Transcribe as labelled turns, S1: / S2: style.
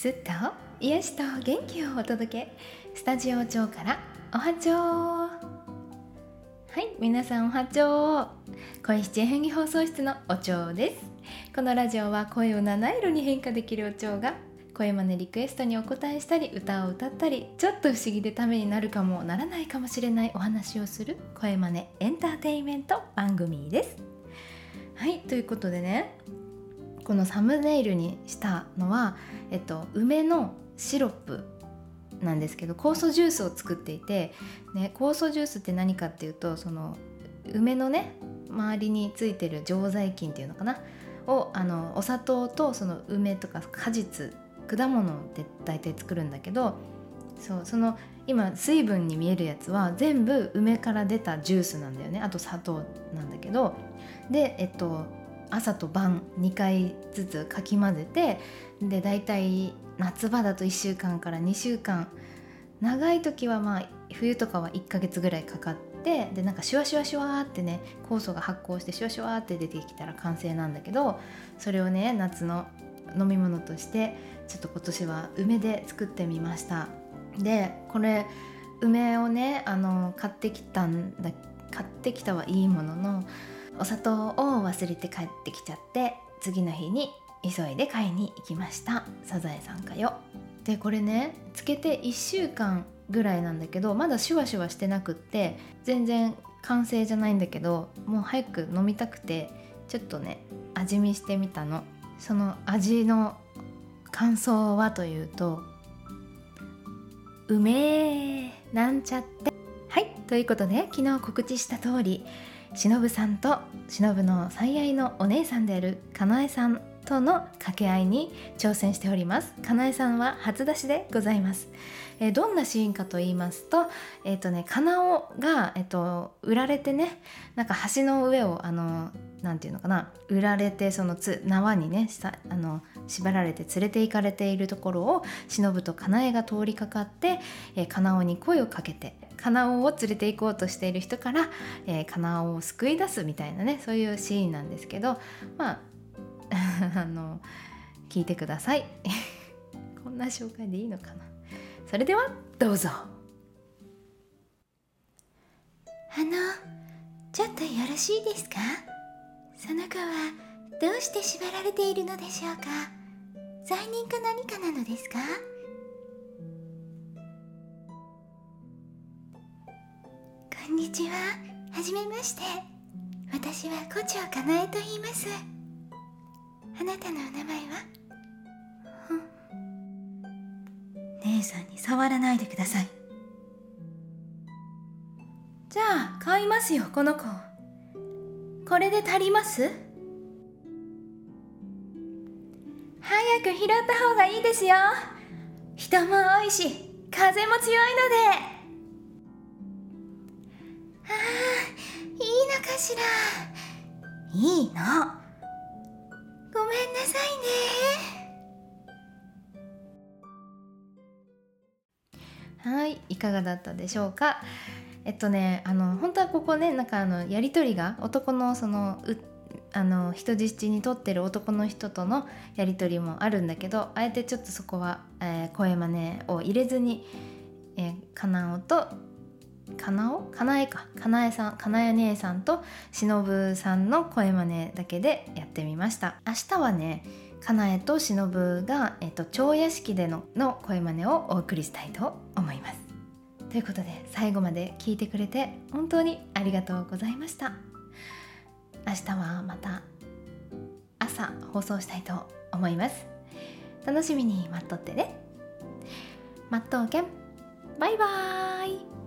S1: すっと癒しと元気をお届け。スタジオ長からおはちょうはい皆さんおはちょう声質変化放送室のお蝶です。このラジオは声を七色に変化できるお蝶が声真似リクエストにお答えしたり歌を歌ったりちょっと不思議でためになるかもならないかもしれないお話をする声真似エンターテインメント番組です。はいということでねこのサムネイルにしたのは、えっと、梅のシロップなんですけど酵素ジュースを作っていて、ね、酵素ジュースって何かっていうとその梅のね周りについてる常在菌っていうのかな？をあのお砂糖とその梅とか果実果物で大体作るんだけどそうその今水分に見えるやつは全部梅から出たジュースなんだよね。あと砂糖なんだけど。でえっと朝と晩2回ずつかき混ぜてで大体夏場だと1週間から2週間。長い時はまあ冬とかは1ヶ月ぐらいかかってでなんかシュワシュワシュワってね酵素が発酵してシュワシュワって出てきたら完成なんだけどそれをね夏の飲み物としてちょっと今年は梅で作ってみました。でこれ梅をねあの買ってきたんだ買ってきたはいいもののお砂糖を忘れて帰ってきちゃって次の日に急いで買いに行きました。サザエさんかよ。でこれねつけて1週間ぐらいなんだけどまだシュワシュワしてなくって全然完成じゃないんだけどもう早く飲みたくてちょっとね味見してみたの。その味の感想はというとうめえなんちゃって。はいということで昨日告知した通りしのぶさんとしのぶの最愛のお姉さんであるかなえさんとの掛け合いに挑戦しております。かなえさんは初出しでございます、えー、どんなシーンかと言いますとえっ、ー、とねかなおがえっ、ー、と売られてねなんか橋の上をあのなんていうのかな売られてそのつ縄にねあの縛られて連れて行かれているところを忍とかなえが通りかかって、えー、かなおに声をかけてかなおを連れて行こうとしている人から、えー、かなおを救い出すみたいなねそういうシーンなんですけどまあ あの聞いてください。こんな紹介でいいのかな。それではどうぞ。あ
S2: のちょっとよろしいですか？その子はどうして縛られているのでしょうか？罪人か何かなのですか？にちは。はじめまして。私は胡蝶かなえと言います。あなたのお名前は？
S1: 姉さんに触らないでください。じゃあ買いますよこの子。これで足ります？早く拾った方がいいですよ。人も多いし風も強いので。
S2: しら。
S1: いいの。
S2: ごめんなさ
S1: いね。はいいかがだったでしょうか？えっとねあの本当はここねなんかあのやり取りが男のそのあの人質に取ってる男の人とのやり取りもあるんだけどあえてちょっとそこは、えー、声真似を入れずに、えー、かなおとかなお？かなえか。かなえさんかなえ姉さんとしのぶさんの声真似だけでやってみました。明日はねかなえとしのぶが、えっと、蝶屋敷でのの声真似をお送りしたいと思います。ということで最後まで聞いてくれて本当にありがとうございました。明日はまた朝放送したいと思います。楽しみに待っとってね。待っとうけん。バイバーイ。